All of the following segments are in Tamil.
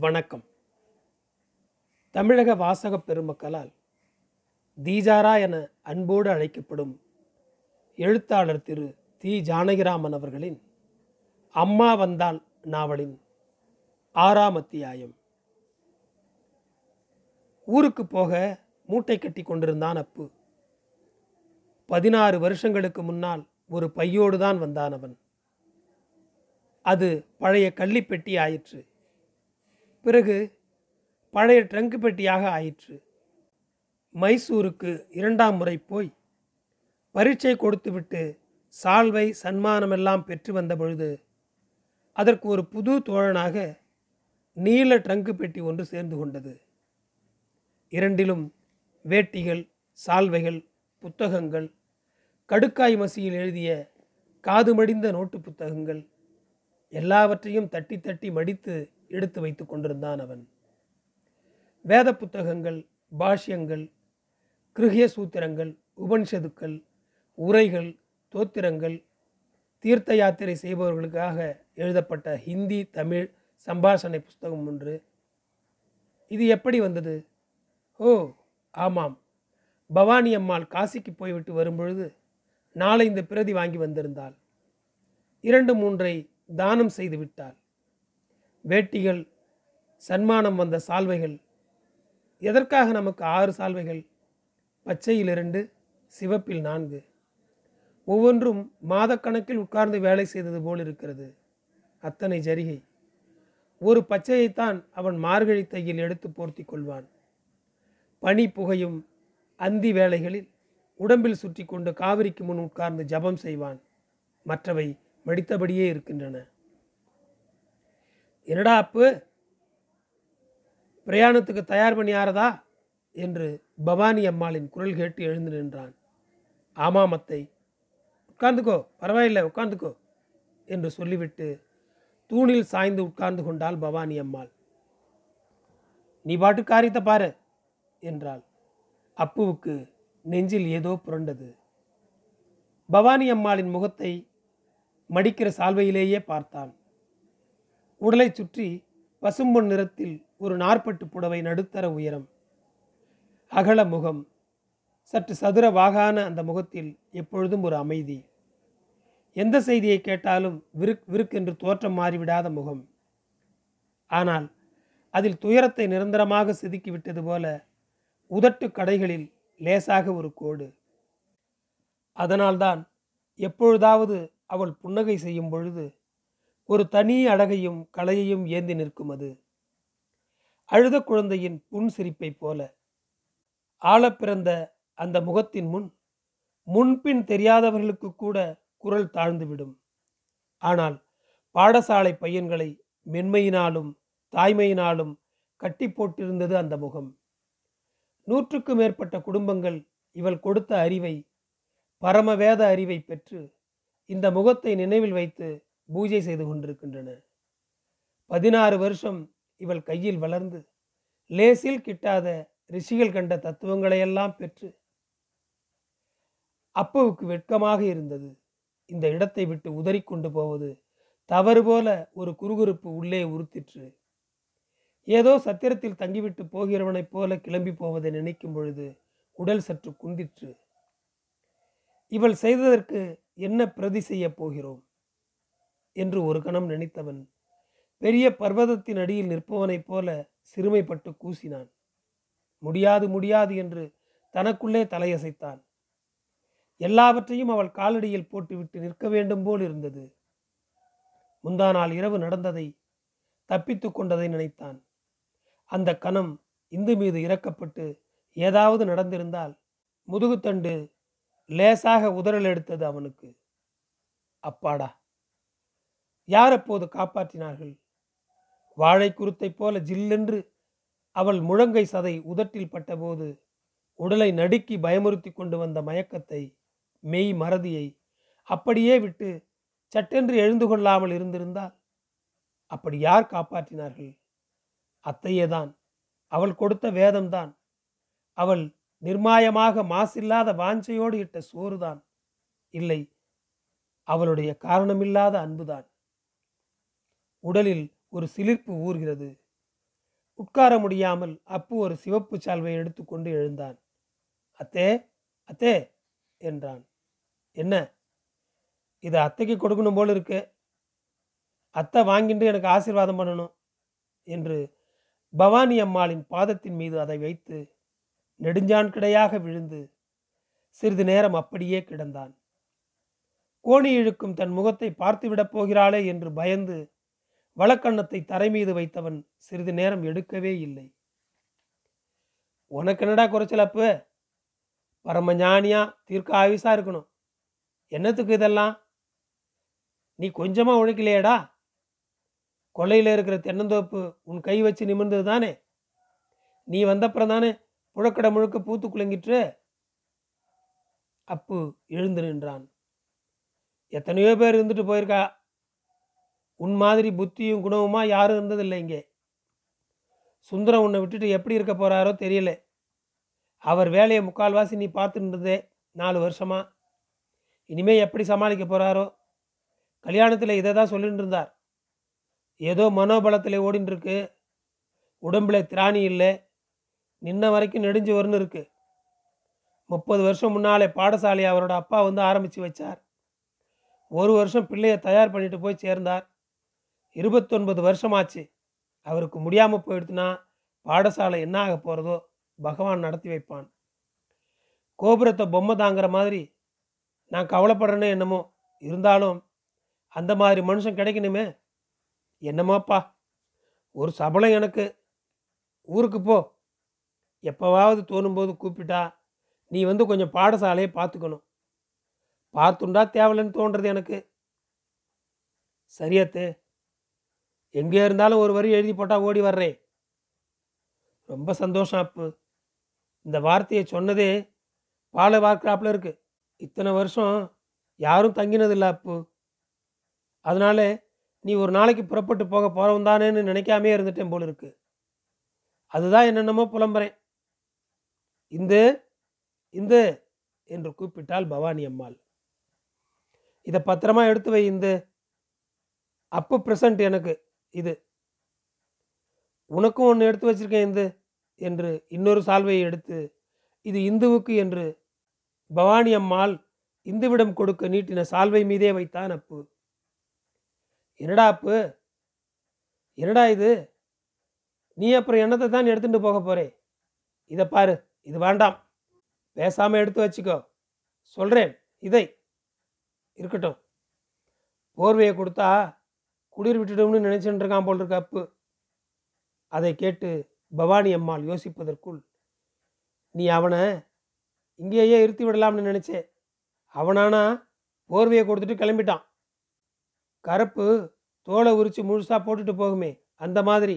வணக்கம். தமிழக வாசகப் பெருமக்களால் தீஜாரா என அன்போடு அழைக்கப்படும் எழுத்தாளர் திரு தி. ஜானகிராமன் அவர்களின் அம்மா வந்தால் நாவலின் ஆறாம் அத்தியாயம். ஊருக்கு போக மூட்டை கட்டி கொண்டிருந்தான் அப்பு. பதினாறு வருஷங்களுக்கு முன்னால் ஒரு பையோடு தான் வந்தான் அவன். அது பழைய கள்ளிப்பெட்டி ஆயிற்று. பிறகு பழைய ட்ரங்க் பெட்டியாக ஆயிற்று. மைசூருக்கு இரண்டாம் முறை போய் பரீட்சை கொடுத்துவிட்டு சால்வை சன்மானமெல்லாம் பெற்று வந்த பொழுது அதற்கு ஒரு புது தோழனாக நீல ட்ரங்கு பெட்டி ஒன்று சேர்ந்து கொண்டது. இரண்டிலும் வேட்டிகள் சால்வைகள் புத்தகங்கள் கடுக்காய் மசியில் எழுதிய காது மடிந்த நோட்டு புத்தகங்கள் எல்லாவற்றையும் தட்டி தட்டி மடித்து எடுத்து வைத்து கொண்டிருந்தான் அவன். வேத புத்தகங்கள் பாஷ்யங்கள் கிருகிய சூத்திரங்கள் உபனிஷதுக்கள் உரைகள் தோத்திரங்கள் தீர்த்த யாத்திரை செய்பவர்களுக்காக எழுதப்பட்ட ஹிந்தி தமிழ் சம்பாஷணை புஸ்தகம் ஒன்று. இது எப்படி வந்தது? ஓ ஆமாம். பவானி அம்மாள் காசிக்கு போய்விட்டு வரும்பொழுது நாளை இந்த பிரதி வாங்கி வந்திருந்தாள். இரண்டு மூன்றை தானம் செய்து விட்டாள். வேட்டிகள் சன்மானம் வந்த சால்வைகள் எதற்காக நமக்கு ஆறு சால்வைகள்? பச்சையில் இரண்டு சிவப்பில் நான்கு. ஒவ்வொன்றும் மாதக்கணக்கில் உட்கார்ந்து வேலை செய்தது போல் இருக்கிறது. அத்தனை ஜரிகை. ஒரு பச்சையைத்தான் அவன் மார்கழி தையில் எடுத்து போர்த்தி கொள்வான். பனி புகையும் அந்தி வேளைகளில் உடம்பில் சுற்றி கொண்டு காவிரிக்கு முன் உட்கார்ந்து ஜபம் செய்வான். மற்றவை மடித்தபடியே இருக்கின்றன. என்னடா அப்பு? பிரயாணத்துக்கு தயார் பண்ணியாரதா என்று பவானி அம்மாளின் குரல் கேட்டு எழுந்து நின்றான். ஆமாம் அத்தை உட்கார்ந்துக்கோ பரவாயில்லை உட்கார்ந்துக்கோ என்று சொல்லிவிட்டு தூணில் சாய்ந்து உட்கார்ந்து கொண்டாள் பவானி அம்மாள். நீ பாட்டு காரியத்தை பாரு என்றாள். அப்புவுக்கு நெஞ்சில் ஏதோ புரண்டது. பவானி அம்மாளின் முகத்தை மடிக்கிற சால்வையிலேயே பார்த்தான். உடலை சுற்றி பசும்பொன் நிறத்தில் ஒரு நாற்பட்டு புடவை நடுத்தர உயரம். அகல முகம். சற்று சதுர வாகான அந்த முகத்தில் எப்பொழுதும் ஒரு அமைதி. எந்த செய்தியை கேட்டாலும் விருக் விருக்கென்று தோற்றம் மாறிவிடாத முகம். ஆனால் அதில் துயரத்தை நிரந்தரமாக செதுக்கிவிட்டது போல உதட்டு கடைகளில் லேசாக ஒரு கோடு. அதனால்தான் எப்பொழுதாவது அவள் புன்னகை செய்யும் பொழுது ஒரு தனி அழகையும் கலையையும் ஏந்தி நிற்கும் அது. அழுத குழந்தையின் புன் சிரிப்பைப் போல. ஆழப் பிறந்த அந்த முகத்தின் முன் முன்பின் தெரியாதவர்களுக்கு கூட குரல் தாழ்ந்துவிடும். ஆனால் பாடசாலை பையன்களை மென்மையினாலும் தாய்மையினாலும் கட்டி போட்டிருந்தது அந்த முகம். நூற்றுக்கு மேற்பட்ட குடும்பங்கள் இவள் கொடுத்த அறிவை பரமவேத அறிவை பெற்று இந்த முகத்தை நினைவில் வைத்து பூஜை செய்து கொண்டிருக்கின்றன பதினாறு வருஷம் இவள் கையில் வளர்ந்து லேசில் கிட்டாத ரிஷிகள் கண்ட தத்துவங்களையெல்லாம் பெற்று அப்புவுக்கு வெட்கமாக இருந்தது. இந்த இடத்தை விட்டு உதறிக்கொண்டு போவது தவறு போல ஒரு குறுகுறுப்பு உள்ளே உறுத்திற்று. ஏதோ சத்திரத்தில் தங்கிவிட்டு போகிறவனைப் போல கிளம்பி போவதை நினைக்கும் பொழுது உடல் சற்று குந்திற்று. இவள் செய்ததற்கு என்ன பிரதி செய்யப் போகிறோம்? என்று ஒரு கணம் நினைத்தவன் பெரிய பர்வதத்தின் அடியில் நிற்பவனைப் போல சிறுமைப்பட்டு கூசினான். முடியாது முடியாது என்று தனக்குள்ளே தலையசைத்தான். எல்லாவற்றையும் அவள் காலடியில் போட்டுவிட்டு நிற்க வேண்டும் போல் இருந்தது. முந்தா நாள் இரவு நடந்ததை தப்பித்து கொண்டதை நினைத்தான். அந்த கணம் இந்து மீது இறக்கப்பட்டு ஏதாவது நடந்திருந்தால் முதுகுத்தண்டு லேசாக உதறல் எடுத்தது அவனுக்கு. அப்பாடா! யார் அப்போது காப்பாற்றினார்கள்? வாழை குருத்தைப் போல ஜில்லென்று அவள் முழங்கை சதை உதட்டில் பட்டபோது உடலை நடுக்கி பயமுறுத்தி கொண்டு வந்த மயக்கத்தை மெய் மறதியை அப்படியே விட்டு சட்டென்று எழுந்து கொள்ளாமல் இருந்திருந்தால் அப்படி யார் காப்பாற்றினார்கள்? அத்தையேதான். அவள் கொடுத்த வேதம்தான். அவள் நிர்மாயமாக மாசில்லாத வாஞ்சையோடு இட்ட சோறுதான். இல்லை அவளுடைய காரணமில்லாத அன்புதான். உடலில் ஒரு சிலிர்ப்பு ஊறுகிறது. உட்கார முடியாமல் அப்பு ஒரு சிவப்பு சால்வை எடுத்துக்கொண்டு எழுந்தான். அத்தே அத்தே என்றான். என்ன? இது அத்தைக்கு கொடுக்கணும் போல் இருக்கு. அத்தை வாங்கிட்டு எனக்கு ஆசீர்வாதம் பண்ணணும் என்று பவானி அம்மாளின் பாதத்தின் மீது அதை வைத்து நெடுஞ்சான் கிடையாக விழுந்து சிறிது நேரம் அப்படியே கிடந்தான். கோணி இழுக்கும் தன் முகத்தை பார்த்துவிடப் போகிறாளே என்று பயந்து வழக்கண்ணத்தை தரை மீது வைத்தவன் சிறிது நேரம் எடுக்கவே இல்லை. உனக்கு என்னடா குறைச்சலப்பு பரம ஞானியா தீர்க்க ஆயுசா இருக்கணும். என்னத்துக்கு இதெல்லாம்? நீ கொஞ்சமா உழைக்கலையேடா? கொள்ளையில் இருக்கிற தென்னந்தோப்பு உன் கை வச்சு நிமிர்ந்தது தானே? நீ வந்தப்புறம் தானே புழக்கடை முழுக்க பூத்து குலுங்கிட்டு அப்பு எழுந்து நின்றான். எத்தனையோ பேர் இருந்துட்டு போயிருக்கா உன் மாதிரி புத்தியும் குணவுமா யாரும் இருந்ததில்லை இங்கே? சுந்தரம் உன்னை விட்டுட்டு எப்படி இருக்க போறாரோ தெரியல. அவர் வேலையை முக்கால்வாசி நீ பார்த்துருந்ததே நாலு வருஷமா. இனிமே எப்படி சமாளிக்க போறாரோ? கல்யாணத்தில் இதை தான் சொல்லிட்டு இருந்தார். ஏதோ மனோபலத்தில் ஓடின்னு இருக்கு. உடம்புல திராணி இல்லை. நின்ன வரைக்கும் நெடுஞ்சு வரணும் இருக்கு. முப்பது வருஷம் முன்னாலே பாடசாலையை அவரோட அப்பா வந்து ஆரம்பித்து வச்சார். ஒரு வருஷம் பிள்ளையை தயார் பண்ணிட்டு போய் சேர்ந்தார். இருபத்தொன்பது வருஷமாச்சு. அவருக்கு முடியாமல் போயிடுத்துன்னா பாடசாலை என்ன ஆக போகிறதோ பகவான் நடத்தி வைப்பான். கோபுரத்தை பொம்மை தாங்கிற மாதிரி நான் கவலைப்படுறேன்னு என்னமோ இருந்தாலும் அந்த மாதிரி மனுஷன் கிடைக்கணுமே? என்னமாப்பா? ஒரு சபலம் எனக்கு. ஊருக்கு போ. எப்போவாவது தோணும்போது கூப்பிட்டா நீ வந்து கொஞ்சம் பாடசாலையை பார்த்துக்கணும். பார்த்துண்டா தேவலைன்னு தோன்றது எனக்கு. சரியாத்து. எங்கே இருந்தாலும் ஒரு வரி எழுதி போட்டால் ஓடி வர்றேன். ரொம்ப சந்தோஷம் அப்பு. இந்த வார்த்தையை சொன்னதே பாலை வார்க்கிறாப்புல இருக்கு. இத்தனை வருஷம் யாரும் தங்கினதில்லை அப்பு. அதனால நீ ஒரு நாளைக்கு புறப்பட்டு போக போகிறவன் தானேன்னு நினைக்காமே இருந்துட்டேன் போல இருக்கு. அதுதான் என்னென்னமோ புலம்புறேன். இந்து இந்து என்று கூப்பிட்டாள் பவானி அம்மாள். இதை பத்திரமா எடுத்து வை இந்து. அப்போ ப்ரெசண்ட் எனக்கு. இது. உனக்கும் ஒன்று எடுத்து வச்சிருக்கேன் இந்து என்று இன்னொரு சால்வையை எடுத்து இது இந்துவுக்கு என்று பவானி அம்மாள் இந்துவிடம் கொடுக்க நீட்டின சால்வை மீதே வைத்தான் அப்பு. என்னடா அப்பு? என்னடா இது? நீ அப்புறம் என்னத்தை தான் எடுத்துகிட்டு போக போறே? இதை பாரு இது வேண்டாம். பேசாமல் எடுத்து வச்சுக்கோ. சொல்கிறேன் இதை. இருக்கட்டும். போர்வையை கொடுத்தா குளிர் விட்டுடும்னு நினைச்சுட்டு இருக்கான் போல் இருக்க அப்பு. அதை கேட்டு பவானி அம்மாள் யோசிப்பதற்குள் நீ அவனை இங்கேயே இருத்தி விடலாம்னு நினைச்சே. அவனானா போர்வையை கொடுத்துட்டு கிளம்பிட்டான். கருப்பு தோலை உரித்து முழுசாக போட்டுட்டு போகுமே அந்த மாதிரி.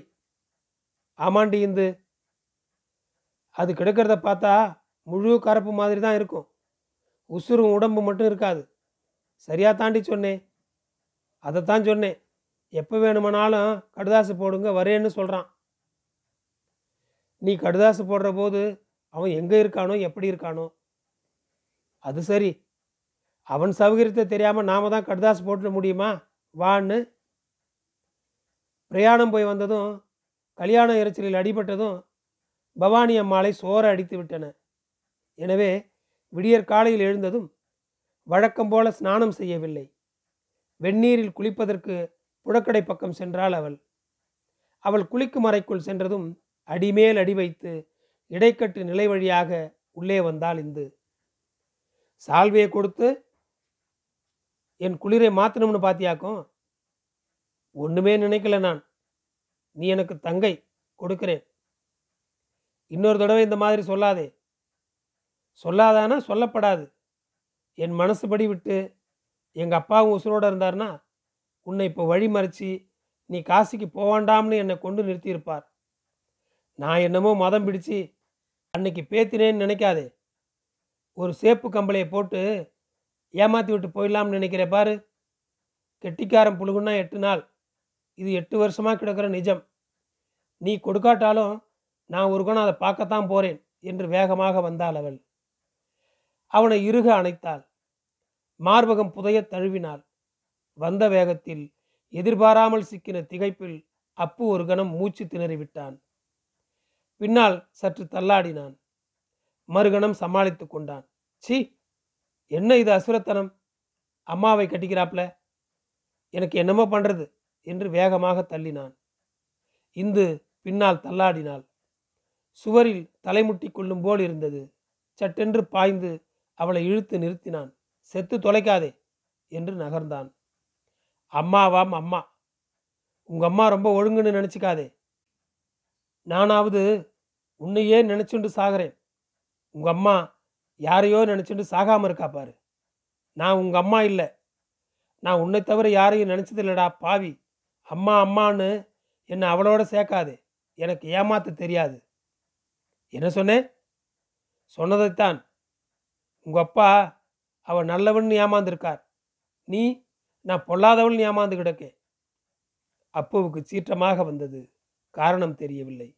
ஆமாண்டி இந்து. அது கிடக்கிறத பார்த்தா முழு கரப்பு மாதிரி தான் இருக்கும். உசுரும் உடம்பு மட்டும் இருக்காது. சரியாக தாண்டி சொன்னேன் அதைத்தான் சொன்னேன் எப்போ வேணுமானாலும் கடுதாசு போடுங்க வரேன்னு சொல்கிறான் நீ கடுதாசு போடுற போது அவன் எங்கே இருக்கானோ எப்படி இருக்கானோ? அது சரி. அவன் சௌகரியத்தை தெரியாமல் நாம தான் கடுதாசு போட்டுட முடியுமா? வான்னு. பிரயாணம் போய் வந்ததும் கல்யாண இறைச்சலில் அடிபட்டதும் பவானி அம்மாளை சோற அடித்து விட்டன. எனவே விடியற் காலையில் எழுந்ததும் வழக்கம் போல ஸ்நானம் செய்யவில்லை. வெந்நீரில் குளிப்பதற்கு புழக்கடை பக்கம் சென்றாள் அவள். அவள் குளிக்கும் அறைக்குள் சென்றதும் அடிமேல் அடி வைத்து இடைக்கட்டு நிலை வழியாக உள்ளே வந்தாள் இந்து. சால்வையை கொடுத்து என் குளிரை மாற்றணும்னு பாத்தியாக்கும்? ஒன்றுமே நினைக்கல நான். நீ எனக்கு தங்கை கொடுக்கிறேன். இன்னொரு தடவை இந்த மாதிரி சொல்லாதே. சொல்லாதானா? சொல்லப்படாது. என் மனசுபடி விட்டு எங்கள் அப்பாவும் உசுரோடு இருந்தார்னா உன்னை இப்போ வழி மறைச்சி நீ காசிக்கு போவாண்டாம்னு என்னை கொண்டு நிறுத்தியிருப்பார். நான் என்னமோ மதம் பிடிச்சி அன்னைக்கு பேத்தினேன்னு நினைக்காதே. ஒரு சேப்பு கம்பளையை போட்டு ஏமாற்றி விட்டு போயிடலாம்னு நினைக்கிற பாரு. கெட்டிக்காரன் புழுகுன்னா எட்டு நாள். இது எட்டு வருஷமாக கிடக்கிற நிஜம். நீ கொடுக்காட்டாலும் நான் ஒரு குணம் அதை பார்க்கத்தான் போகிறேன் என்று வேகமாக வந்தாள் அவள். அவனை இறுக அணைத்தாள். மார்பகம் புதைய தழுவினாள். வந்த வேகத்தில் எதிர்பாராமல் சிக்கின திகைப்பில் அப்பு ஒரு கணம் மூச்சு திணறி விட்டான் பின்னால் சற்று தள்ளாடினான். மறுகணம் சமாளித்து கொண்டான். சி என்ன இது அசுரத்தனம்? அம்மாவை கட்டிக்கிறாப்ல? எனக்கு என்னமோ பண்ணுறது என்று வேகமாக தள்ளினான். இந்து பின்னால் தள்ளாடினாள். சுவரில் தலைமுட்டி கொள்ளும் போல் இருந்தது. சட்டென்று பாய்ந்து அவளை இழுத்து நிறுத்தினான். செத்து தொலைக்காதே என்று நகர்ந்தான். அம்மாவாம் அம்மா. உங்கள் அம்மா ரொம்ப ஒழுங்குன்னு நினச்சிக்காதே. நானாவது உன்னையே நினச்சிண்டு சாகிறேன். உங்கள் அம்மா யாரையோ நினச்சிண்டு சாகாமல் இருக்கா பாரு. நான் உங்கள் அம்மா இல்லை. நான் உன்னை தவிர யாரையும் நினச்சதில்லடா பாவி. அம்மா அம்மான்னு என்னை அவளோட சேர்க்காதே. எனக்கு ஏமாத்த தெரியாது. என்ன சொன்னேன் சொன்னதைத்தான். உங்கள் அப்பா அவள் நல்லவன்னு ஏமாந்துருக்கார். நீ நான் பொல்லாதவள் ஏமாந்து கிடக்கே. அப்புவுக்கு சீற்றமாக வந்தது. காரணம் தெரியவில்லை.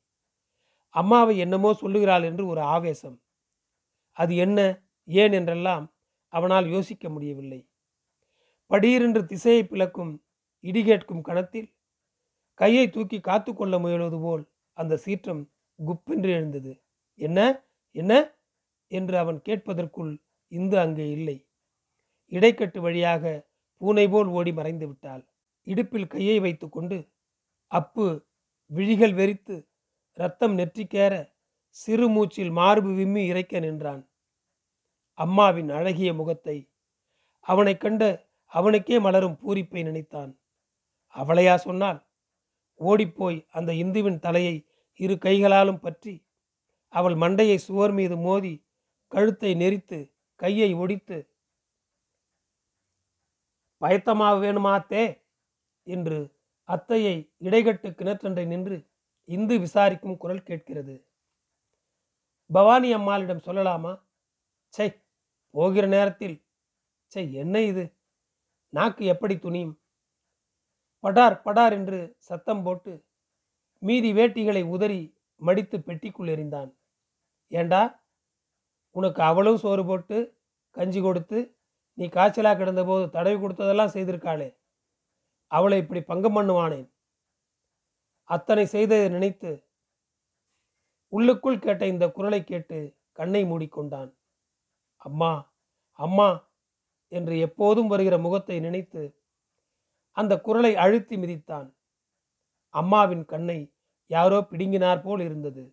அம்மாவை என்னமோ சொல்லுகிறாள் என்று ஒரு ஆவேசம். அது என்ன? ஏன் என்றெல்லாம் அவனால் யோசிக்க முடியவில்லை. படீரென்று திசையை பிளக்கும் இடி கேட்கும் கணத்தில் கையை தூக்கி காத்து கொள்ள முயல்வது போல் அந்த சீற்றம் குப்பென்று எழுந்தது. என்ன? என்ன? என்று அவன் கேட்பதற்குள் இந்து அங்கே இல்லை. இடைக்கட்டு வழியாக பூனை போல் ஓடி மறைந்து விட்டாள். இடுப்பில் கையை வைத்துக்கொண்டு அப்பு விழிகள் வெறித்து ரத்தம் நெற்றிக்கேற சிறு மூச்சில் மார்பு விம்மி இறைக்க நின்றான். அம்மாவின் அழகிய முகத்தை அவனை கண்ட அவனுக்கே மலரும் பூரிப்பை நினைத்தான். அவளையா சொன்னால்? ஓடிப்போய் அந்த இந்துவின் தலையை இரு கைகளாலும் பற்றி அவள் மண்டையை சுவர் மீது மோதி கழுத்தை நெரித்து கையை ஒடித்து பயத்தமாக வேணுமாத்தே என்று அத்தையை இடைகட்டு கிணற்றண்டை நின்று இந்து விசாரிக்கும் குரல் கேட்கிறது. பவானி அம்மாளிடம் சொல்லலாமா? சை போகிற நேரத்தில். சை என்ன இது? நாக்கு எப்படி துணியும்? படார் படார் என்று சத்தம் போட்டு மீதி வேட்டிகளை உதறி மடித்து பெட்டிக்குள் எறிந்தான். ஏண்டா? உனக்கு அவளும் சோறு போட்டு கஞ்சி கொடுத்து நீ காய்ச்சலாக கிடந்தபோது தடவி கொடுத்ததெல்லாம் செய்திருக்காளே. அவளை இப்படி பங்கம் பண்ணுவானேன். அத்தனை செய்ததை நினைத்து உள்ளுக்குள் கேட்ட இந்த குரலை கேட்டு கண்ணை மூடிக்கொண்டான். அம்மா அம்மா என்று எப்போதும் வருகிற முகத்தை நினைத்து அந்த குரலை அழுத்தி மிதித்தான். அம்மாவின் கண்ணை யாரோ பிடுங்கினார் போல் இருந்தது.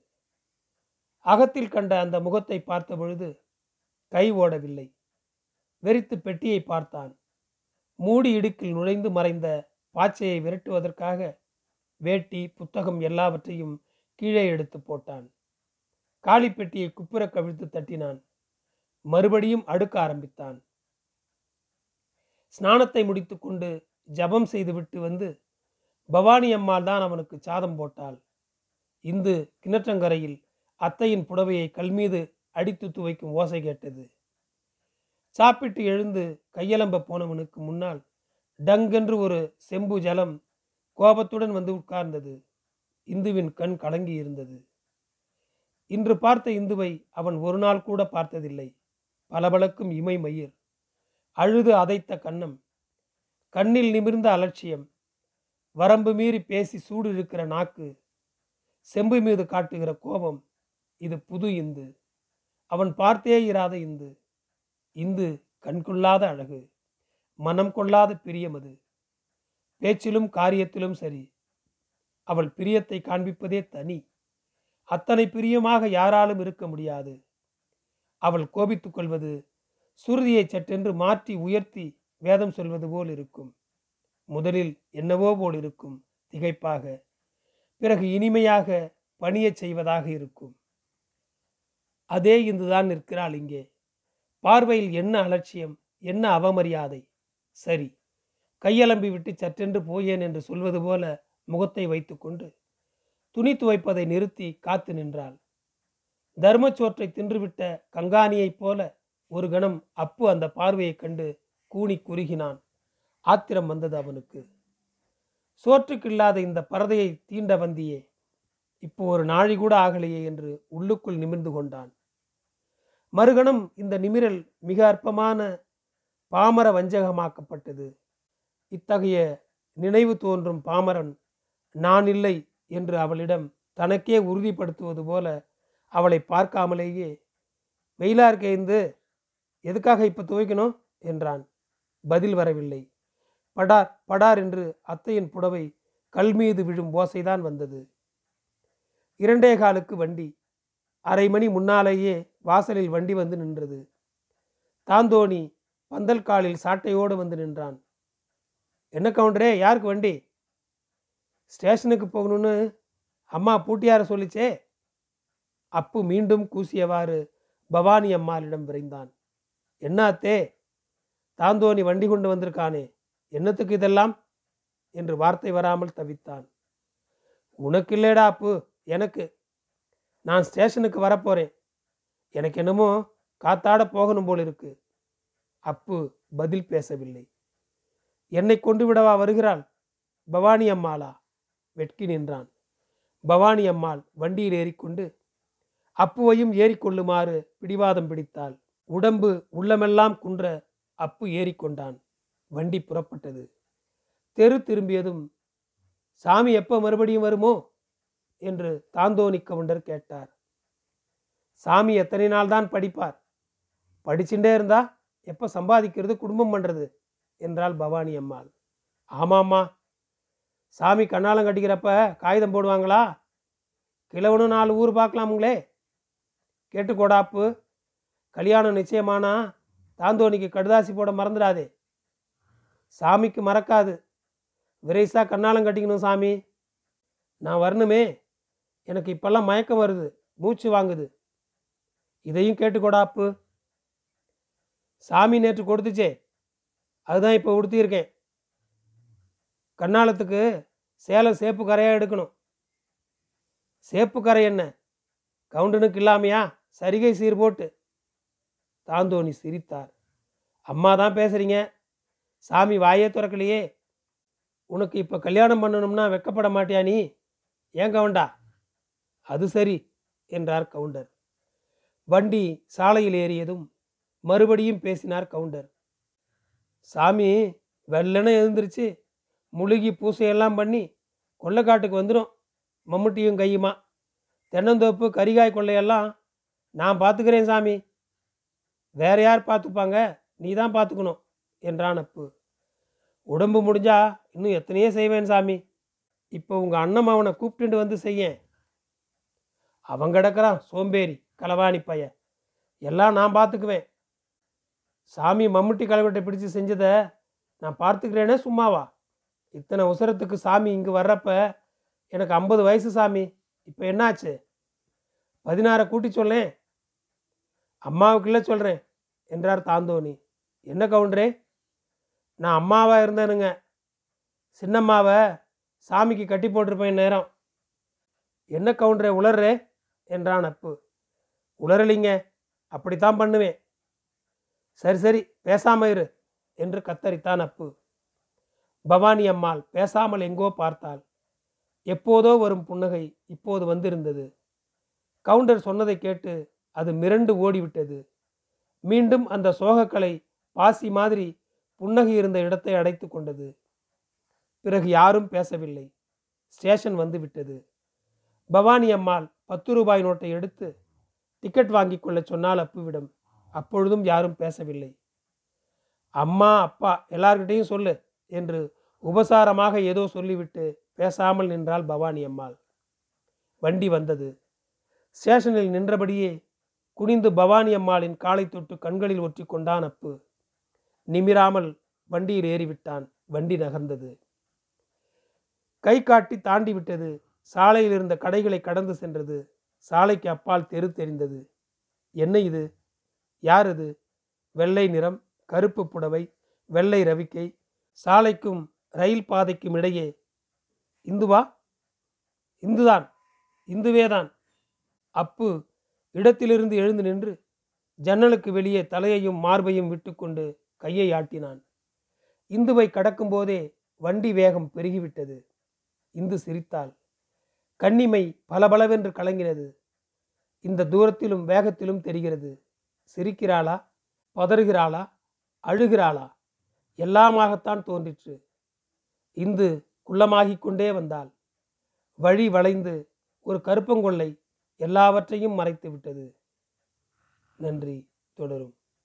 அகத்தில் கண்ட அந்த முகத்தை பார்த்த பொழுது கை ஓடவில்லை. வெறித்து பெட்டியை பார்த்தான். மூடி இடுக்கில் நுழைந்து மறைந்த பாச்சையை விரட்டுவதற்காக வேட்டி புத்தகம் எல்லாவற்றையும் கீழே எடுத்து போட்டான். காளி பெட்டியை குப்புற கவிழ்த்து தட்டினான். மறுபடியும் அடுக்க ஆரம்பித்தான். ஸ்நானத்தை முடித்துக்கொண்டு ஜபம் செய்துவிட்டு வந்து பவானி அம்மாள் தான் அவனுக்கு சாதம் போட்டாள். இந்து கிணற்றங்கரையில் அத்தையின் புடவையை கல்மீது அடித்து துவைக்கும் ஓசை கேட்டது. சாப்பிட்டு எழுந்து கையலம்ப போனவனுக்கு முன்னால் டங்கென்று ஒரு செம்பு ஜலம் கோபத்துடன் வந்து உட்கார்ந்தது. இந்துவின் கண் கலங்கி இருந்தது. இன்று பார்த்த இந்துவை அவன் ஒரு நாள் கூட பார்த்ததில்லை. பளபளக்கும் இமை மயிர். அழுது அதைத்த கண்ணம். கண்ணில் நிமிர்ந்த அலட்சியம். வரம்பு மீறி பேசி சூடு இருக்கிற நாக்கு. செம்பு மீது காட்டுகிற கோபம். இது புது இந்து. அவன் பார்த்தே இராத இந்து. இந்து கண்கொள்ளாத அழகு மனம் கொள்ளாத பிரியம் அது. பேச்சிலும் காரியத்திலும் சரி அவள் பிரியத்தை காண்பிப்பதே தனி. அத்தனை பிரியமாக யாராலும் இருக்க முடியாது. அவள் கோபித்துக் கொள்வது சுருதியை சட்டென்று மாற்றி உயர்த்தி வேதம் சொல்வது போல் இருக்கும். முதலில் என்னவோ போல் இருக்கும் திகைப்பாக. பிறகு இனிமையாக பணியச் செய்வதாக இருக்கும். அதே இந்துதான் நிற்கிறாள் இங்கே. பார்வையில் என்ன அலட்சியம் என்ன அவமரியாதை? சரி கையலம்பி விட்டு சற்றென்று போயேன் என்று சொல்வது போல முகத்தை வைத்துக்கொண்டு துணி துவைப்பதை நிறுத்தி காத்து நின்றாள். தர்மச்சோற்றை தின்றுவிட்ட கங்காணியைப் போல ஒரு கணம் அப்பு அந்த பார்வையைக் கண்டு கூணி குறுகினான். ஆத்திரம் வந்தது அவனுக்கு. சோற்றுக்கில்லாத இந்த பரதையை தீண்ட வந்தியே இப்போ ஒரு நாழி கூட ஆகலையே என்று உள்ளுக்குள் நிமிர்ந்து கொண்டான். மறுகணம் இந்த நிமிரல் மிக அற்பமான பாமர வஞ்சகமாக்கப்பட்டது. இத்தகைய நினைவு தோன்றும் பாமரன் நான் இல்லை என்று அவளிடம் தனக்கே உறுதிப்படுத்துவது போல அவளை பார்க்காமலேயே வெயிலா இருக்கே எதுக்காக இப்போ துவைக்கணும்? என்றான். பதில் வரவில்லை. படார் படார் என்று அத்தையின் புடவை கல் மீது விழும் ஓசைதான் வந்தது. இரண்டே காலுக்கு வண்டி அரை மணி முன்னாலேயே வாசலில் வண்டி வந்து நின்றது. தாந்தோணி பந்தல் காலில் சாட்டையோடு வந்து நின்றான். என்ன கவுண்டரே யாருக்கு வண்டி? ஸ்டேஷனுக்கு போகணும்னு அம்மா பூட்டியார சொல்லிச்சே? அப்பு மீண்டும் கூசியவாறு பவானி அம்மாளிடம் விரைந்தான். என்னாத்தே தாந்தோணி வண்டி கொண்டு வந்திருக்கானே என்னத்துக்கு இதெல்லாம்? என்று வார்த்தை வராமல் தவித்தான். உனக்கு இல்லைடா அப்பு எனக்கு. நான் ஸ்டேஷனுக்கு வரப்போறேன். எனக்கு என்னமோ காத்தாட போகணும் போல் இருக்கு. அப்பு பதில் பேசவில்லை. என்னை கொண்டு விடவா வருகிறாள்? பவானி அம்மாளா? வெட்கி நின்றான். பவானி அம்மாள் வண்டியில் ஏறிக்கொண்டு அப்புவையும் ஏறிக்கொள்ளுமாறு பிடிவாதம் பிடித்தாள். உடம்பு உள்ளமெல்லாம் குன்ற அப்பு ஏறிக்கொண்டான். வண்டி புறப்பட்டது. தெரு திரும்பியதும் சாமி எப்போ மறுபடியும் வருமோ? என்று தாந்தோணி கவுண்டர் கேட்டார். சாமி எத்தனை நாள் தான் படிப்பார்? படிச்சுட்டே இருந்தா எப்போ சம்பாதிக்கிறது குடும்பம் பண்ணுறது என்றாள் பவானி அம்மாள். ஆமாம்மா. சாமி கண்ணாலம் கட்டிக்கிறப்ப காகிதம் போடுவாங்களா? கிழவனும் நாலு ஊர் பார்க்கலாமுங்களே. கேட்டுக்கோடாப்பு. கல்யாணம் நிச்சயமானா தாந்தோணிக்கு கடுதாசி போட மறந்துடாதே. சாமிக்கு மறக்காது. விரைசா கண்ணாலம் கட்டிக்கணும் சாமி. நான் வரணுமே. எனக்கு இப்பெல்லாம் மயக்கம் வருது. மூச்சு வாங்குது. இதையும் கேட்டுக்கோடாப்பு சாமி நேற்று கொடுத்துச்சே. அதுதான் இப்போ உடுத்தியிருக்கேன். கண்ணாலத்துக்கு சேலம் சேப்பு கரையாக எடுக்கணும். சேப்பு கரை என்ன? கவுண்டனுக்கு இல்லாமையா? சரிகை சீர் போட்டு. தாந்தோணி சிரித்தார். அம்மா தான் பேசுறீங்க? சாமி வாயே திறக்கலையே. உனக்கு இப்போ கல்யாணம் பண்ணணும்னா வெக்கப்பட மாட்டியா நீ? ஏன் கவுண்டா? அது சரி என்றார் கவுண்டர். வண்டி சாலையில் ஏறியதும் மறுபடியும் பேசினார் கவுண்டர். சாமி வெள்ளன எழுந்திருச்சு. முழுகி பூசையெல்லாம் பண்ணி கொள்ளைக்காட்டுக்கு வந்துடும் மம்முட்டியும் கையுமா. தென்னந்தோப்பு கரிகாய் கொள்ளையெல்லாம் நான் பார்த்துக்கிறேன் சாமி. வேற யார் பார்த்துப்பாங்க? நீ தான் பார்த்துக்கணும் என்றான் அப்பு. உடம்பு முடிஞ்சா இன்னும் எத்தனையோ செய்வேன் சாமி. இப்போ உங்கள் அண்ணன் அவனை கூப்பிட்டு வந்து செய்யேன். அவன் கிடக்கிறான் சோம்பேறி களவாணி பையன். எல்லாம் நான் பார்த்துக்குவேன் சாமி மம்முட்டி கலவட்டை பிடிச்சி செஞ்சதை நான் பார்த்துக்கிறேனே சும்மாவா? இத்தனை உசரத்துக்கு சாமி இங்கே வர்றப்ப எனக்கு ஐம்பது வயசு சாமி. இப்போ என்னாச்சு? பதினாறை கூட்டி சொல்லேன். அம்மாவுக்குள்ளே சொல்கிறேன் என்றார் தாந்தோனி என்ன கவுண்டரே? நான் அம்மாவாக இருந்தேனுங்க. சின்னம்மாவை சாமிக்கு கட்டி போட்டிருப்பேன் நேரம். என்ன கவுண்டரே உளர்றே? என்றான் அப்பு. உளரலிங்க அப்படித்தான் பண்ணுவேன். சரி சரி பேசாம இரு என்று கத்தரித்தான் அப்பு. பவானி அம்மாள் பேசாமல் எங்கோ பார்த்தாள். எப்போதோ வரும் புன்னகை இப்போது வந்திருந்தது. கவுண்டர் சொன்னதை கேட்டு அது மிரண்டு ஓடிவிட்டது. மீண்டும் அந்த சோகக்கலை பாசி மாதிரி புன்னகை இருந்த இடத்தை அடைத்து கொண்டது. பிறகு யாரும் பேசவில்லை. ஸ்டேஷன் வந்து விட்டது. பவானி அம்மாள் பத்து ரூபாய் நோட்டை எடுத்து டிக்கெட் வாங்கி கொள்ள சொன்னால் அப்புவிடம். அப்பொழுதும் யாரும் பேசவில்லை. அம்மா அப்பா எல்லார்கிட்டையும் சொல்லு என்று உபசாரமாக ஏதோ சொல்லிவிட்டு பேசாமல் நின்றாள் பவானி அம்மாள். வண்டி வந்தது. ஸ்டேஷனில் நின்றபடியே குனிந்து பவானி அம்மாளின் காலை தொட்டு கண்களில் ஒற்றி கொண்டான் அப்பு. நிமிராமல் வண்டியில் ஏறிவிட்டான். வண்டி நகர்ந்தது. கை காட்டி தாண்டி விட்டது. சாலையில் இருந்த கடைகளை கடந்து சென்றது. சாலைக்கு அப்பால் தெரு தெரிந்தது. என்ன இது? யார் இது வெள்ளை நிறம் கருப்பு புடவை வெள்ளை ரவிக்கை. சாலைக்கும் ரயில் பாதைக்கும் இடையே. இந்துவா? இந்துதான். இந்துவேதான். அப்பு இடத்திலிருந்து எழுந்து நின்று ஜன்னலுக்கு வெளியே தலையையும் மார்பையும் விட்டுக்கொண்டு கையை ஆட்டினான். இந்துவை கடக்கும்போதே வண்டி வேகம் பெருகிவிட்டது. இந்து சிரித்தாள். கண்ணிமை பலபலவென்று கலங்கினது. இந்த தூரத்திலும் வேகத்திலும் தெரிகிறது. சிரிக்கிறாளா? பதறுகிறாளா? அழுகிறாளா? எல்லாமாகத்தான் தோன்றிற்று. இந்து குள்ளமாகிக் கொண்டே வந்தாள். வழி வளைந்து ஒரு கருப்பங்கொள்ளை எல்லாவற்றையும் மறைத்து விட்டது நன்றி தொடரும்.